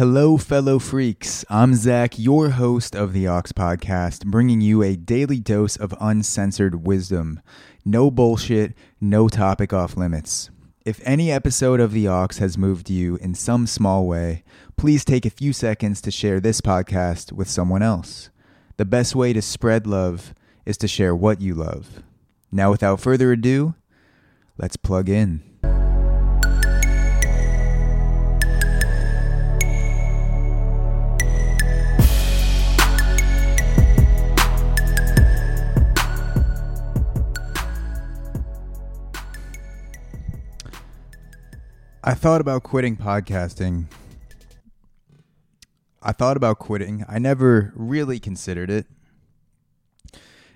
Hello, fellow freaks. I'm Zach, your host of the Aux Podcast, bringing you a daily dose of uncensored wisdom. No bullshit, no topic off limits. If any episode of The Aux has moved you in some small way, please take a few seconds to share this podcast with someone else. The best way to spread love is to share what you love. Now, without further ado, let's plug in. I thought about quitting podcasting. I thought about quitting. I never really considered it.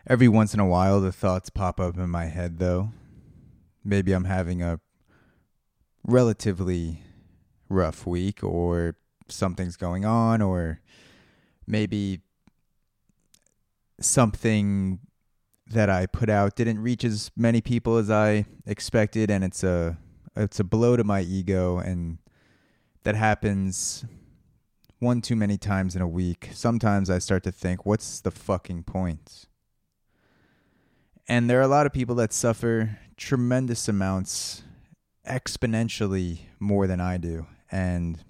Every once in a while, the thoughts pop up in my head, though. Maybe I'm having a relatively rough week, or something's going on, or maybe something that I put out didn't reach as many people as I expected, and it's a Uh, it's a blow to my ego and that happens one too many times in a week. Sometimes I start to think, what's the fucking point? And there are a lot of people that suffer tremendous amounts exponentially more than I do. And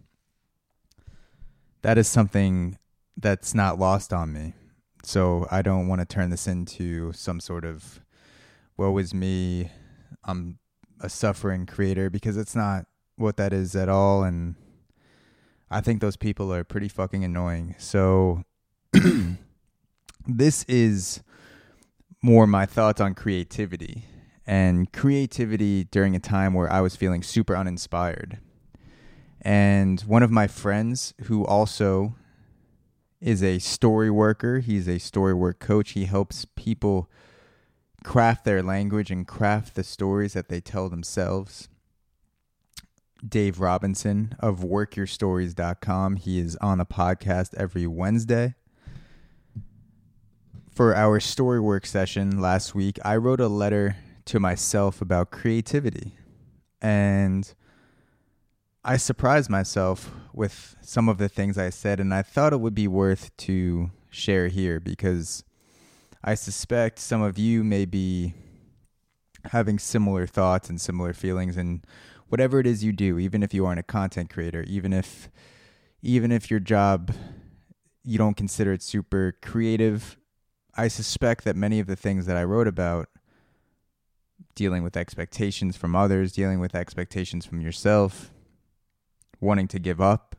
that is something that's not lost on me. So I don't want to turn this into some sort of woe is me. I'm a suffering creator because it's not what that is at all and I think those people are pretty fucking annoying. So this is more my thoughts on creativity and creativity during a time where I was feeling super uninspired. And one of my friends who also is a story worker, he's a story work coach. He helps people craft their language and craft the stories that they tell themselves. Dave Robinson of workyourstories.com. He is on the podcast every Wednesday. For our story work session last week, I wrote a letter to myself about creativity. And I surprised myself with some of the things I said, and I thought it would be worth to share here because I suspect some of you may be having similar thoughts and similar feelings and whatever it is you do, even if you aren't a content creator, even if even if your job you don't consider it super creative, I suspect that many of the things that I wrote about dealing with expectations from others, dealing with expectations from yourself, wanting to give up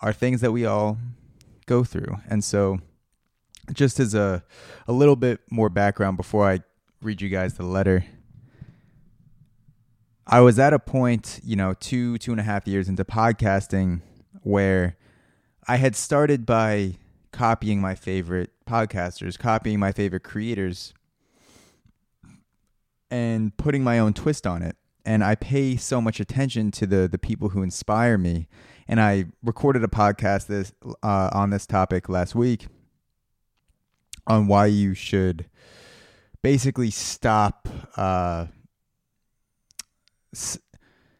are things that we all go through. And so just as a a little bit more background before I read you guys the letter. I was at a point, you know, two two and a half years into podcasting where I had started by copying my favorite podcasters, copying my favorite creators, and putting my own twist on it. And I pay so much attention to the the people who inspire me. And I recorded a podcast this uh, on this topic last week on why you should basically stop uh, s-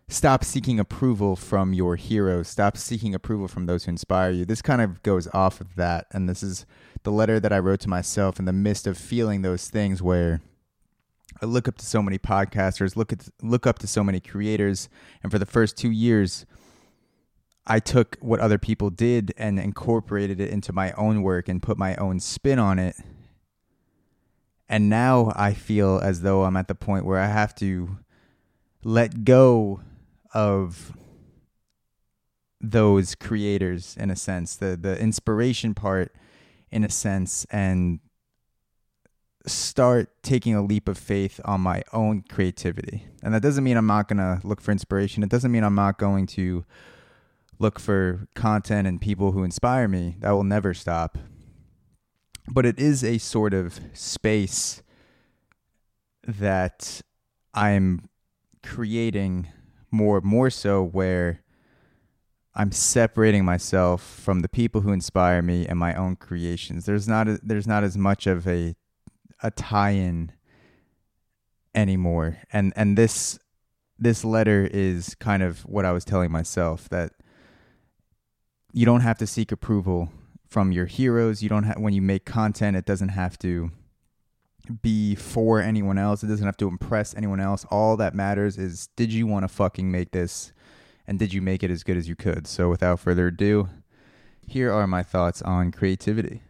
stop seeking approval from your heroes. Stop seeking approval from those who inspire you. This kind of goes off of that. And this is the letter that i wrote to myself in the midst of feeling those things where i look up to so many podcasters look at look up to so many creators. And for the first two years I took what other people did and incorporated it into my own work and put my own spin on it. And now I feel as though I'm at the point where I have to let go of those creators in a sense, the the inspiration part in a sense and start taking a leap of faith on my own creativity. And that doesn't mean I'm not going to look for inspiration. It doesn't mean I'm not going to look for content and people who inspire me. That will never stop. But it is a sort of space that I'm creating more more so where I'm separating myself from the people who inspire me and my own creations. There's not a, there's not as much of a a tie-in anymore. And and this this letter is kind of what I was telling myself that you don't have to seek approval from your heroes. You don't have when you make content, it doesn't have to be for anyone else. It doesn't have to impress anyone else. All that matters is did you want to fucking make this and did you make it as good as you could? So without further ado, here are my thoughts on creativity.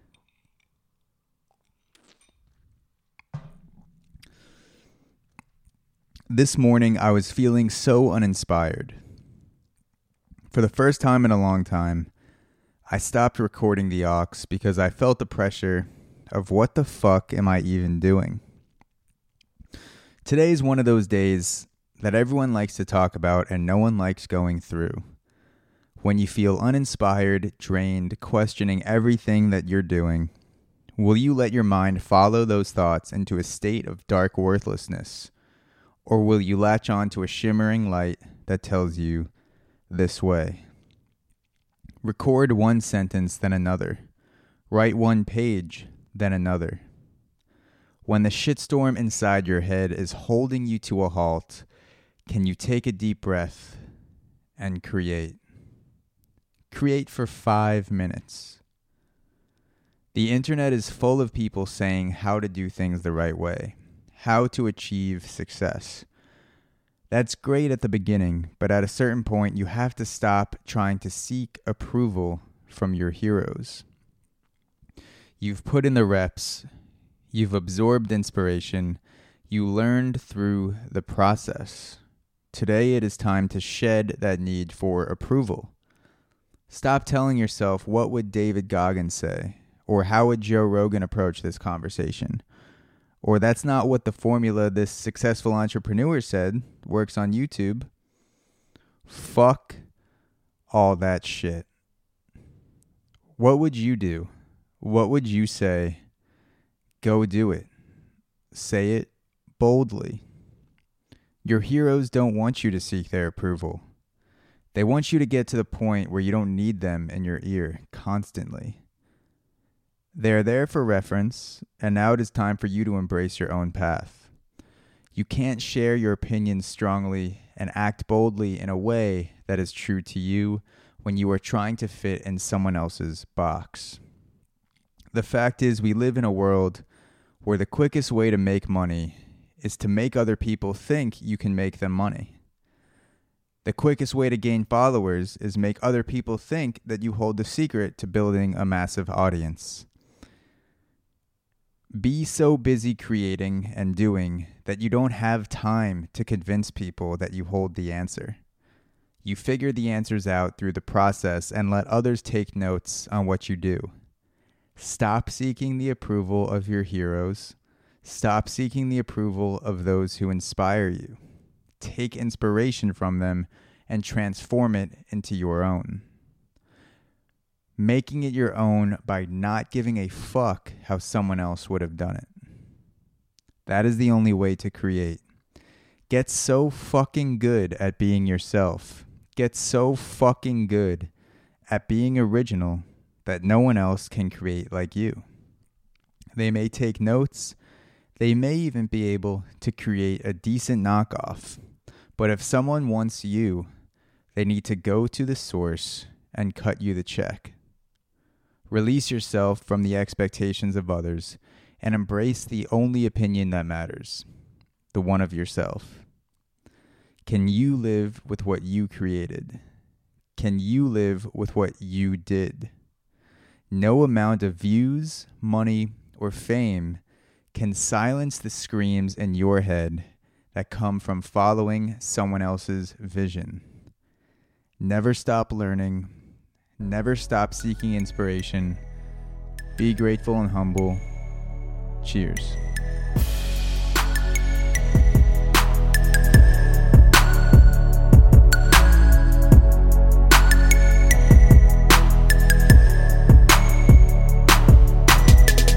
This morning I was feeling so uninspired. For the first time in a long time, I stopped recording the aux because I felt the pressure of what the fuck am I even doing? Today is one of those days that everyone likes to talk about and no one likes going through. When you feel uninspired, drained, questioning everything that you're doing, will you let your mind follow those thoughts into a state of dark worthlessness? Or will you latch on to a shimmering light that tells you this way? Record one sentence, then another. Write one page, then another. When the shitstorm inside your head is holding you to a halt, can you take a deep breath and create? Create for five minutes. The internet is full of people saying how to do things the right way, how to achieve success. That's great at the beginning, but at a certain point, you have to stop trying to seek approval from your heroes. You've put in the reps, you've absorbed inspiration, you learned through the process. Today it is time to shed that need for approval. Stop telling yourself, what would David Goggins say? Or how would Joe Rogan approach this conversation? Or that's not what the formula this successful entrepreneur said works on YouTube. Fuck all that shit. What would you do? What would you say? Go do it. Say it boldly. Your heroes don't want you to seek their approval. They want you to get to the point where you don't need them in your ear constantly. They are there for reference, and now it is time for you to embrace your own path. You can't share your opinions strongly and act boldly in a way that is true to you when you are trying to fit in someone else's box. The fact is, we live in a world where the quickest way to make money is to make other people think you can make them money. The quickest way to gain followers is make other people think that you hold the secret to building a massive audience. Be so busy creating and doing that you don't have time to convince people that you hold the answer. You figure the answers out through the process and let others take notes on what you do. Stop seeking the approval of your heroes. Stop seeking the approval of those who inspire you. Take inspiration from them and transform it into your own. Making it your own by not giving a fuck how someone else would have done it. That is the only way to create. Get so fucking good at being yourself. Get so fucking good at being original that no one else can create like you. They may take notes, they may even be able to create a decent knockoff, but if someone wants you, they need to go to the source and cut you the check. Release yourself from the expectations of others and embrace the only opinion that matters the one of yourself. Can you live with what you created? Can you live with what you did? No amount of views, money, or fame can silence the screams in your head that come from following someone else's vision. Never stop learning. Never stop seeking inspiration. Be grateful and humble. Cheers.